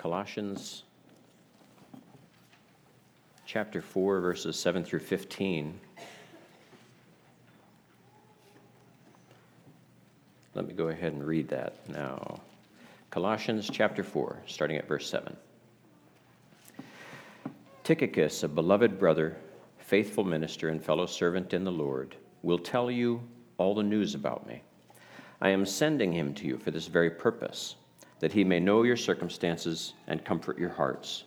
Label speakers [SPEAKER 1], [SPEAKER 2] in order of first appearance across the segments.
[SPEAKER 1] Colossians chapter 4, verses 7 through 15. Let me go ahead and read that now. Colossians chapter 4, starting at verse 7. Tychicus, a beloved brother, faithful minister, and fellow servant in the Lord, will tell you all the news about me. I am sending him to you for this very purpose that he may know your circumstances and comfort your hearts.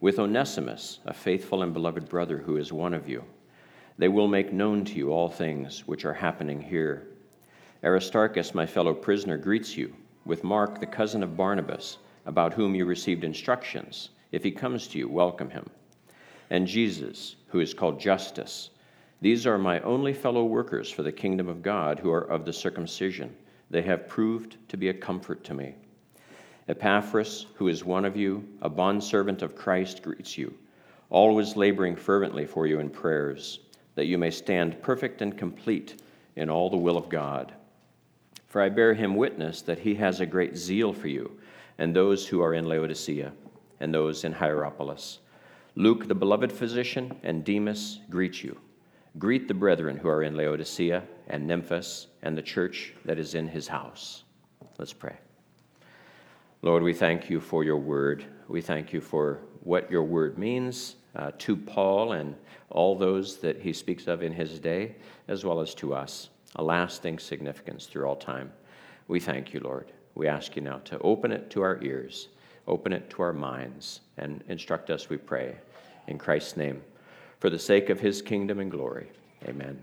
[SPEAKER 1] With Onesimus, a faithful and beloved brother who is one of you, they will make known to you all things which are happening here. Aristarchus, my fellow prisoner, greets you, with Mark, the cousin of Barnabas, about whom you received instructions. If he comes to you, welcome him. And Jesus, who is called Justus. These are my only fellow workers for the kingdom of God who are of the circumcision. They have proved to be a comfort to me. Epaphras, who is one of you, a bondservant of Christ, greets you, always laboring fervently for you in prayers, that you may stand perfect and complete in all the will of God. For I bear him witness that he has a great zeal for you, and those who are in Laodicea, and those in Hierapolis. Luke, the beloved physician, and Demas greet you. Greet the brethren who are in Laodicea, and Nymphas, and the church that is in his house. Let's pray. Lord, we thank you for your word. We thank you for what your word means uh, to Paul and all those that he speaks of in his day, as well as to us, a lasting significance through all time. We thank you, Lord. We ask you now to open it to our ears, open it to our minds, and instruct us, we pray, in Christ's name, for the sake of his kingdom and glory. Amen.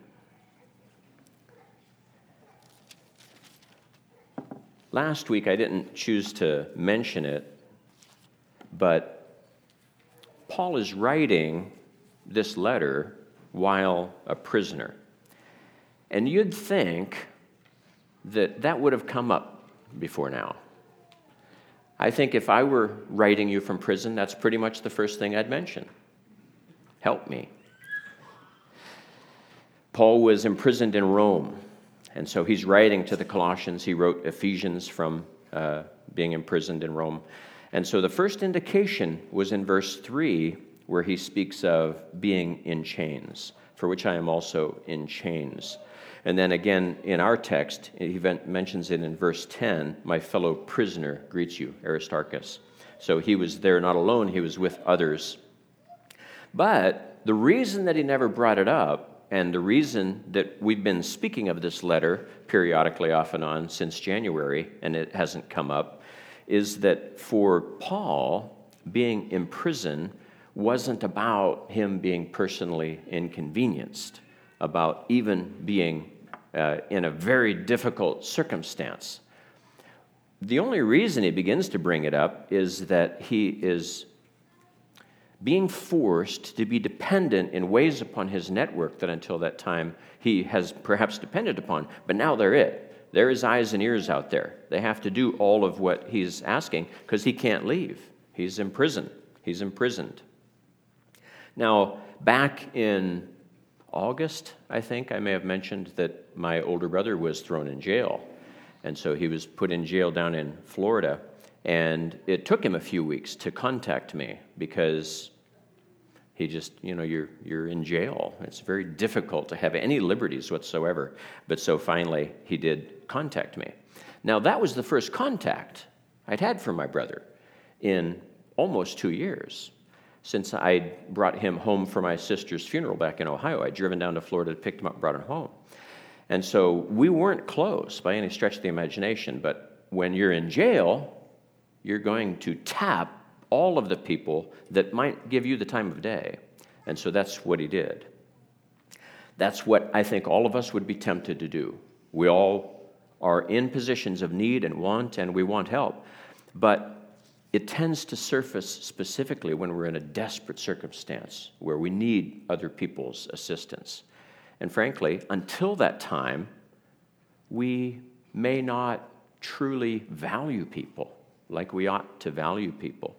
[SPEAKER 1] Last week, I didn't choose to mention it, but Paul is writing this letter while a prisoner. And you'd think that that would have come up before now. I think if I were writing you from prison, that's pretty much the first thing I'd mention. Help me. Paul was imprisoned in Rome and so he's writing to the Colossians. He wrote Ephesians from uh, being imprisoned in Rome. And so the first indication was in verse 3, where he speaks of being in chains, for which I am also in chains. And then again in our text, he mentions it in verse 10 my fellow prisoner greets you, Aristarchus. So he was there not alone, he was with others. But the reason that he never brought it up and the reason that we've been speaking of this letter periodically off and on since January, and it hasn't come up, is that for Paul, being in prison wasn't about him being personally inconvenienced, about even being uh, in a very difficult circumstance. The only reason he begins to bring it up is that he is being forced to be dependent in ways upon his network that until that time he has perhaps depended upon. But now they're it. They're his eyes and ears out there. They have to do all of what he's asking because he can't leave. He's in prison. He's imprisoned. Now, back in August, I think I may have mentioned that my older brother was thrown in jail. And so he was put in jail down in Florida. And it took him a few weeks to contact me because he just, you know, you're, you're in jail. It's very difficult to have any liberties whatsoever. But so finally, he did contact me. Now, that was the first contact I'd had from my brother in almost two years since I'd brought him home for my sister's funeral back in Ohio. I'd driven down to Florida, picked him up, brought him home. And so we weren't close by any stretch of the imagination, but when you're in jail, you're going to tap all of the people that might give you the time of day. And so that's what he did. That's what I think all of us would be tempted to do. We all are in positions of need and want, and we want help. But it tends to surface specifically when we're in a desperate circumstance where we need other people's assistance. And frankly, until that time, we may not truly value people like we ought to value people.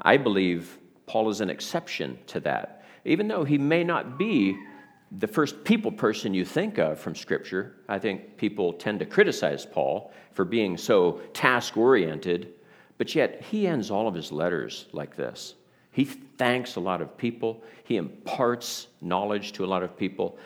[SPEAKER 1] I believe Paul is an exception to that. Even though he may not be the first people person you think of from Scripture, I think people tend to criticize Paul for being so task oriented. But yet, he ends all of his letters like this. He thanks a lot of people, he imparts knowledge to a lot of people.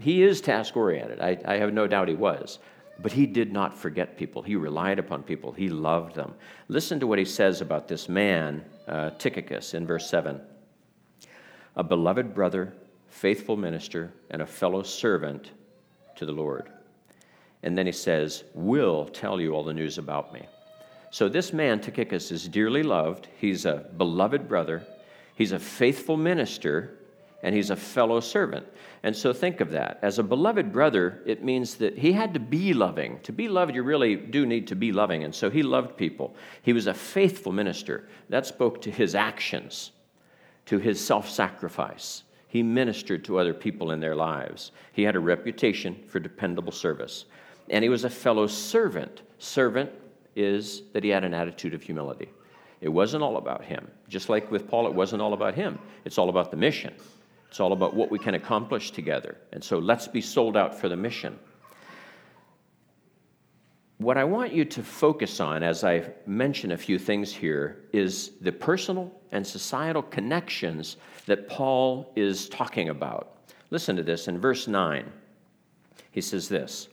[SPEAKER 1] He is task oriented. I, I have no doubt he was. But he did not forget people. He relied upon people. He loved them. Listen to what he says about this man, uh, Tychicus, in verse 7. A beloved brother, faithful minister, and a fellow servant to the Lord. And then he says, Will tell you all the news about me. So this man, Tychicus, is dearly loved. He's a beloved brother. He's a faithful minister and he's a fellow servant. And so think of that. As a beloved brother, it means that he had to be loving. To be loved, you really do need to be loving. And so he loved people. He was a faithful minister. That spoke to his actions, to his self sacrifice. He ministered to other people in their lives. He had a reputation for dependable service. And he was a fellow servant. Servant is that he had an attitude of humility. It wasn't all about him. Just like with Paul, it wasn't all about him. It's all about the mission. It's all about what we can accomplish together. And so let's be sold out for the mission. What I want you to focus on as I mention a few things here is the personal and societal connections that Paul is talking about. Listen to this in verse 9. He says this.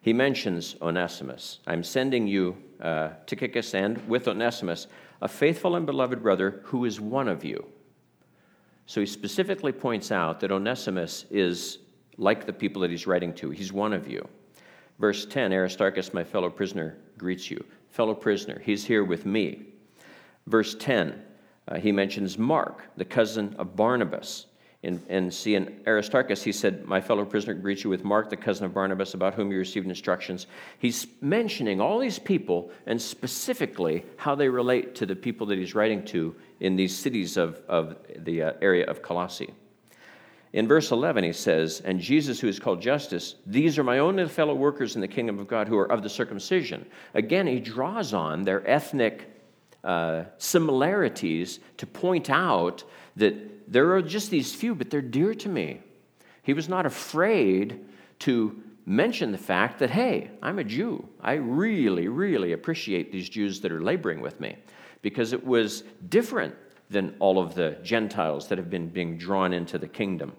[SPEAKER 1] He mentions Onesimus. I'm sending you, uh, Tychicus, and with Onesimus, a faithful and beloved brother who is one of you. So he specifically points out that Onesimus is like the people that he's writing to. He's one of you. Verse 10 Aristarchus, my fellow prisoner, greets you. Fellow prisoner, he's here with me. Verse 10, uh, he mentions Mark, the cousin of Barnabas. In, and see, in Aristarchus, he said, My fellow prisoner greets you with Mark, the cousin of Barnabas, about whom you received instructions. He's mentioning all these people and specifically how they relate to the people that he's writing to in these cities of, of the uh, area of Colossae. In verse 11, he says, And Jesus, who is called Justus, these are my own fellow workers in the kingdom of God who are of the circumcision. Again, he draws on their ethnic uh, similarities to point out that there are just these few, but they're dear to me. He was not afraid to mention the fact that, hey, I'm a Jew. I really, really appreciate these Jews that are laboring with me because it was different than all of the Gentiles that have been being drawn into the kingdom.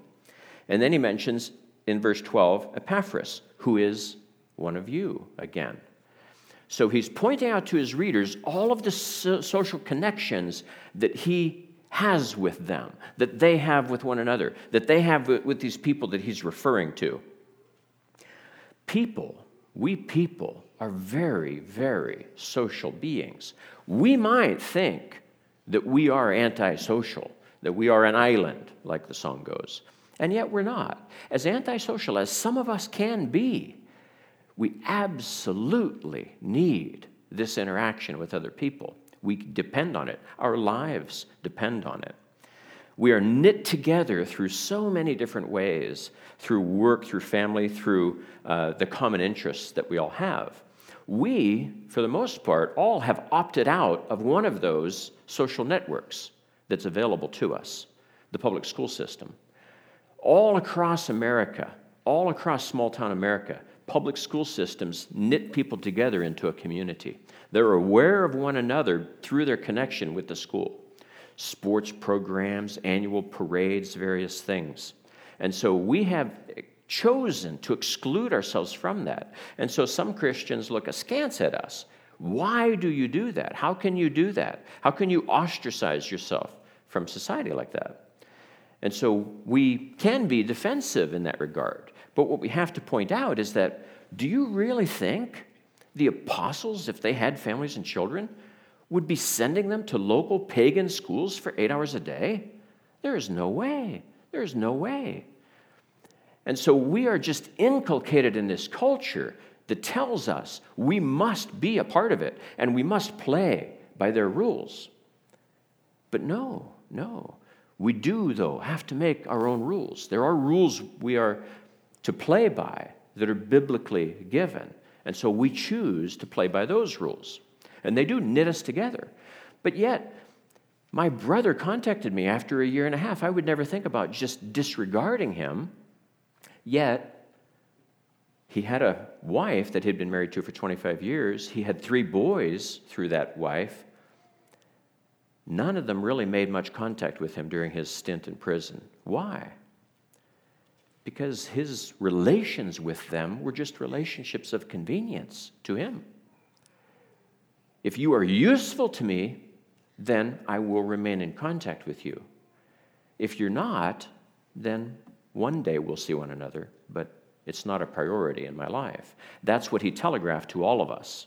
[SPEAKER 1] And then he mentions in verse 12 Epaphras, who is one of you again. So he's pointing out to his readers all of the so- social connections that he has with them, that they have with one another, that they have with these people that he's referring to. People, we people, are very, very social beings. We might think that we are antisocial, that we are an island, like the song goes, and yet we're not. As antisocial as some of us can be, we absolutely need this interaction with other people. We depend on it. Our lives depend on it. We are knit together through so many different ways through work, through family, through uh, the common interests that we all have. We, for the most part, all have opted out of one of those social networks that's available to us the public school system. All across America, all across small town America, public school systems knit people together into a community. They're aware of one another through their connection with the school. Sports programs, annual parades, various things. And so we have chosen to exclude ourselves from that. And so some Christians look askance at us. Why do you do that? How can you do that? How can you ostracize yourself from society like that? And so we can be defensive in that regard. But what we have to point out is that do you really think the apostles, if they had families and children, would be sending them to local pagan schools for eight hours a day? There is no way. There is no way. And so we are just inculcated in this culture that tells us we must be a part of it and we must play by their rules. But no, no. We do, though, have to make our own rules. There are rules we are to play by that are biblically given. And so we choose to play by those rules. And they do knit us together. But yet, my brother contacted me after a year and a half. I would never think about just disregarding him. Yet, he had a wife that he'd been married to for 25 years. He had three boys through that wife. none of them really made much contact with him during his stint in prison. Why? Because his relations with them were just relationships of convenience to him. If you are useful to me, then I will remain in contact with you. If you're not, then one day we'll see one another, but it's not a priority in my life. That's what he telegraphed to all of us.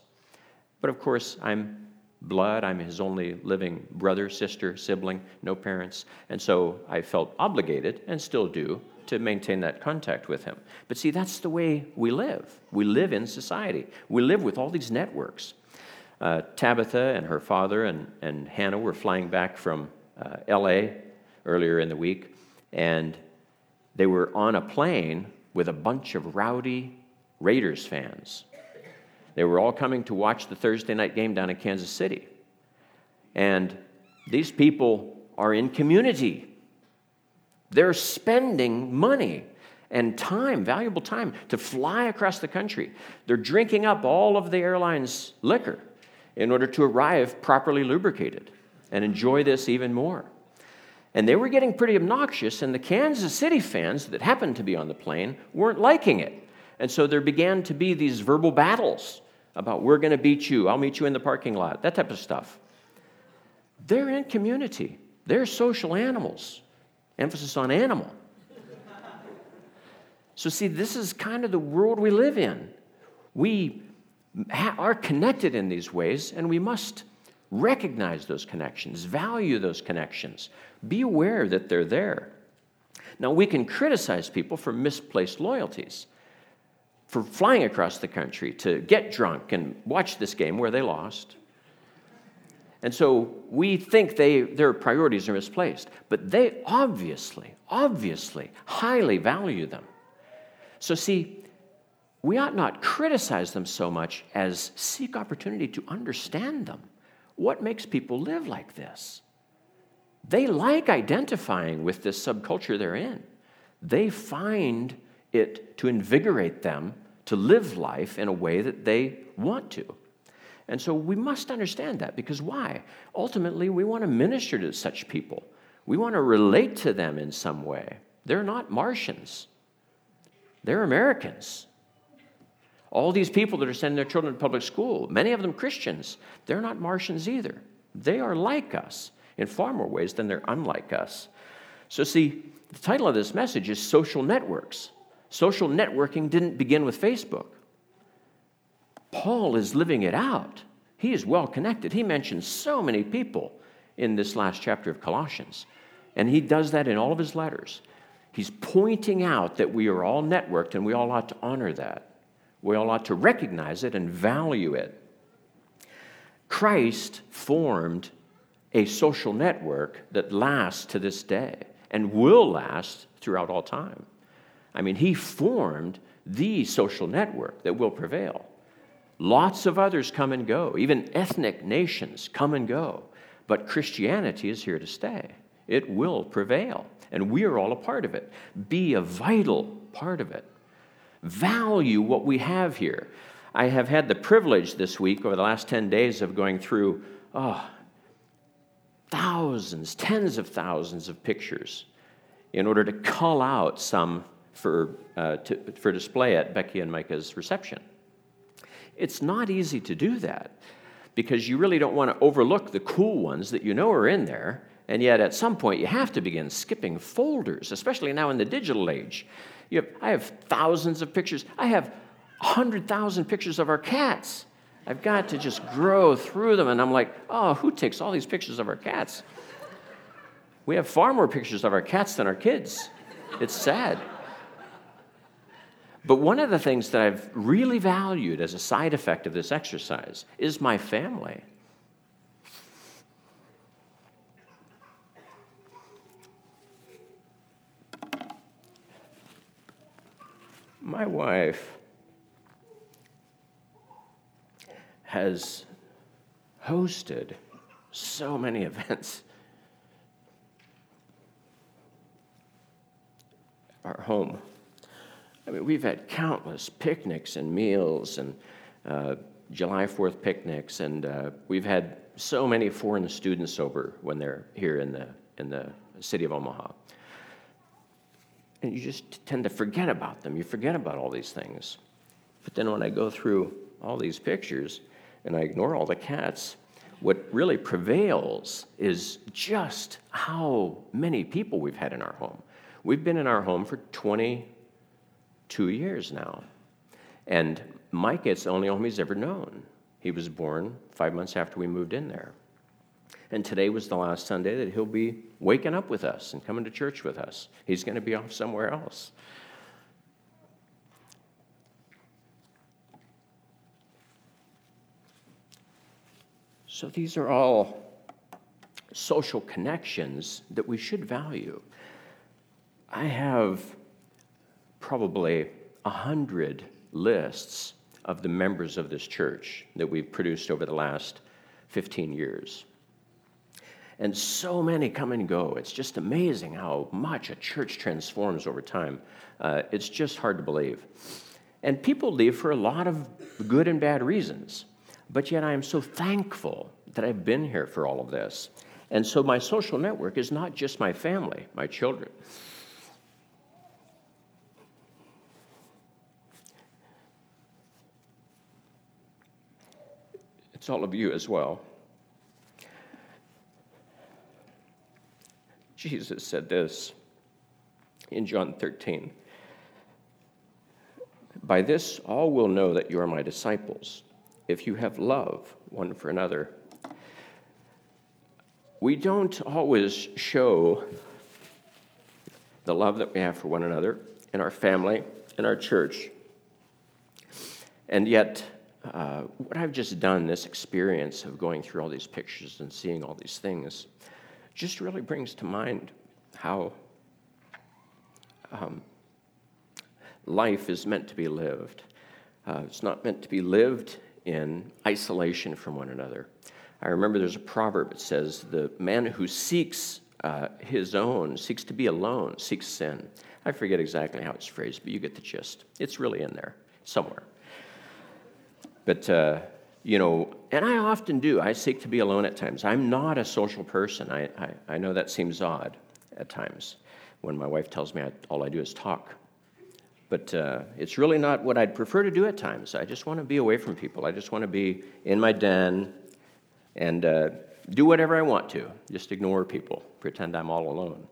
[SPEAKER 1] But of course, I'm blood. I'm his only living brother, sister, sibling, no parents. And so I felt obligated, and still do, to maintain that contact with him. But see, that's the way we live. We live in society, we live with all these networks. Uh, Tabitha and her father and, and Hannah were flying back from uh, LA earlier in the week, and they were on a plane with a bunch of rowdy Raiders fans. They were all coming to watch the Thursday night game down in Kansas City. And these people are in community. They're spending money and time, valuable time, to fly across the country. They're drinking up all of the airline's liquor in order to arrive properly lubricated and enjoy this even more. And they were getting pretty obnoxious, and the Kansas City fans that happened to be on the plane weren't liking it. And so there began to be these verbal battles about, we're going to beat you, I'll meet you in the parking lot, that type of stuff. They're in community, they're social animals. Emphasis on animal. so, see, this is kind of the world we live in. We are connected in these ways, and we must recognize those connections, value those connections, be aware that they're there. Now, we can criticize people for misplaced loyalties, for flying across the country to get drunk and watch this game where they lost. And so we think they, their priorities are misplaced, but they obviously, obviously highly value them. So, see, we ought not criticize them so much as seek opportunity to understand them. What makes people live like this? They like identifying with this subculture they're in. They find it to invigorate them to live life in a way that they want to. And so we must understand that because why? Ultimately, we want to minister to such people. We want to relate to them in some way. They're not Martians, they're Americans. All these people that are sending their children to public school, many of them Christians, they're not Martians either. They are like us in far more ways than they're unlike us. So, see, the title of this message is Social Networks. Social networking didn't begin with Facebook. Paul is living it out. He is well connected. He mentions so many people in this last chapter of Colossians, and he does that in all of his letters. He's pointing out that we are all networked and we all ought to honor that. We all ought to recognize it and value it. Christ formed a social network that lasts to this day and will last throughout all time. I mean, he formed the social network that will prevail. Lots of others come and go, even ethnic nations come and go, but Christianity is here to stay. It will prevail, and we are all a part of it. Be a vital part of it value what we have here. I have had the privilege this week, over the last 10 days, of going through oh, thousands, tens of thousands of pictures in order to cull out some for, uh, to, for display at Becky and Micah's reception. It's not easy to do that because you really don't want to overlook the cool ones that you know are in there. And yet, at some point, you have to begin skipping folders, especially now in the digital age. Have, I have thousands of pictures. I have 100,000 pictures of our cats. I've got to just grow through them. And I'm like, oh, who takes all these pictures of our cats? We have far more pictures of our cats than our kids. It's sad. But one of the things that I've really valued as a side effect of this exercise is my family. My wife has hosted so many events. At our home. I mean, we've had countless picnics and meals and uh, July 4th picnics, and uh, we've had so many foreign students over when they're here in the, in the city of Omaha. And you just tend to forget about them. You forget about all these things. But then when I go through all these pictures and I ignore all the cats, what really prevails is just how many people we've had in our home. We've been in our home for 22 years now. And Mike, it's the only home he's ever known. He was born five months after we moved in there. And today was the last Sunday that he'll be waking up with us and coming to church with us. He's going to be off somewhere else. So these are all social connections that we should value. I have probably a hundred lists of the members of this church that we've produced over the last 15 years. And so many come and go. It's just amazing how much a church transforms over time. Uh, it's just hard to believe. And people leave for a lot of good and bad reasons. But yet I am so thankful that I've been here for all of this. And so my social network is not just my family, my children. It's all of you as well. Jesus said this in John 13 By this all will know that you are my disciples, if you have love one for another. We don't always show the love that we have for one another in our family, in our church. And yet, uh, what I've just done, this experience of going through all these pictures and seeing all these things, just really brings to mind how um, life is meant to be lived. Uh, it's not meant to be lived in isolation from one another. I remember there's a proverb that says, The man who seeks uh, his own, seeks to be alone, seeks sin. I forget exactly how it's phrased, but you get the gist. It's really in there somewhere. But, uh, you know, and I often do. I seek to be alone at times. I'm not a social person. I, I, I know that seems odd at times when my wife tells me I, all I do is talk. But uh, it's really not what I'd prefer to do at times. I just want to be away from people. I just want to be in my den and uh, do whatever I want to, just ignore people, pretend I'm all alone.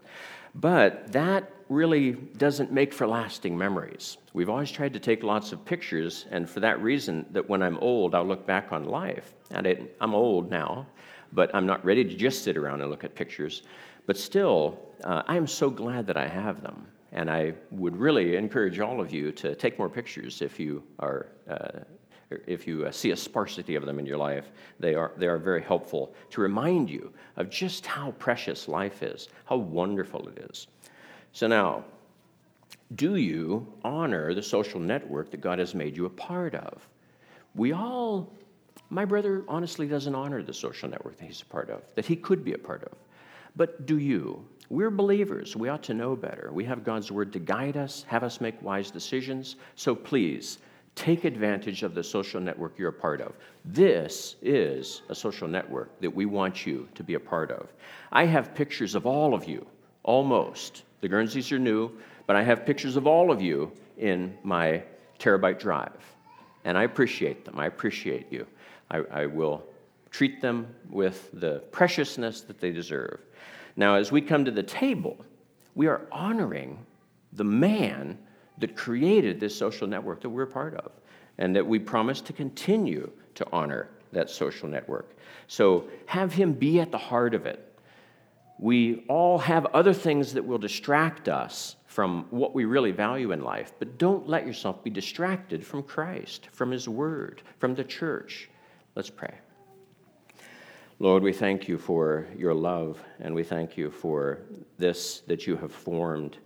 [SPEAKER 1] But that really doesn't make for lasting memories. We've always tried to take lots of pictures, and for that reason, that when I'm old, I'll look back on life. And I'm old now, but I'm not ready to just sit around and look at pictures. But still, uh, I am so glad that I have them. And I would really encourage all of you to take more pictures if you are. Uh, if you uh, see a sparsity of them in your life, they are, they are very helpful to remind you of just how precious life is, how wonderful it is. So, now, do you honor the social network that God has made you a part of? We all, my brother honestly doesn't honor the social network that he's a part of, that he could be a part of. But do you? We're believers. We ought to know better. We have God's word to guide us, have us make wise decisions. So please, Take advantage of the social network you're a part of. This is a social network that we want you to be a part of. I have pictures of all of you, almost. The Guernseys are new, but I have pictures of all of you in my terabyte drive. And I appreciate them. I appreciate you. I, I will treat them with the preciousness that they deserve. Now, as we come to the table, we are honoring the man that created this social network that we're part of, and that we promise to continue to honor that social network. So have him be at the heart of it. We all have other things that will distract us from what we really value in life, but don't let yourself be distracted from Christ, from his word, from the church. Let's pray. Lord, we thank you for your love, and we thank you for this that you have formed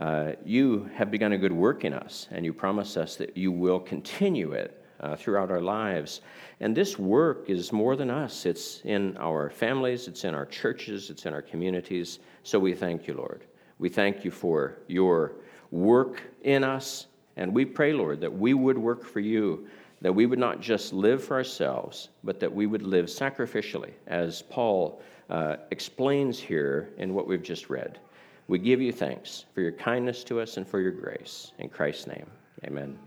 [SPEAKER 1] uh, you have begun a good work in us, and you promise us that you will continue it uh, throughout our lives. And this work is more than us, it's in our families, it's in our churches, it's in our communities. So we thank you, Lord. We thank you for your work in us, and we pray, Lord, that we would work for you, that we would not just live for ourselves, but that we would live sacrificially, as Paul uh, explains here in what we've just read. We give you thanks for your kindness to us and for your grace. In Christ's name, amen.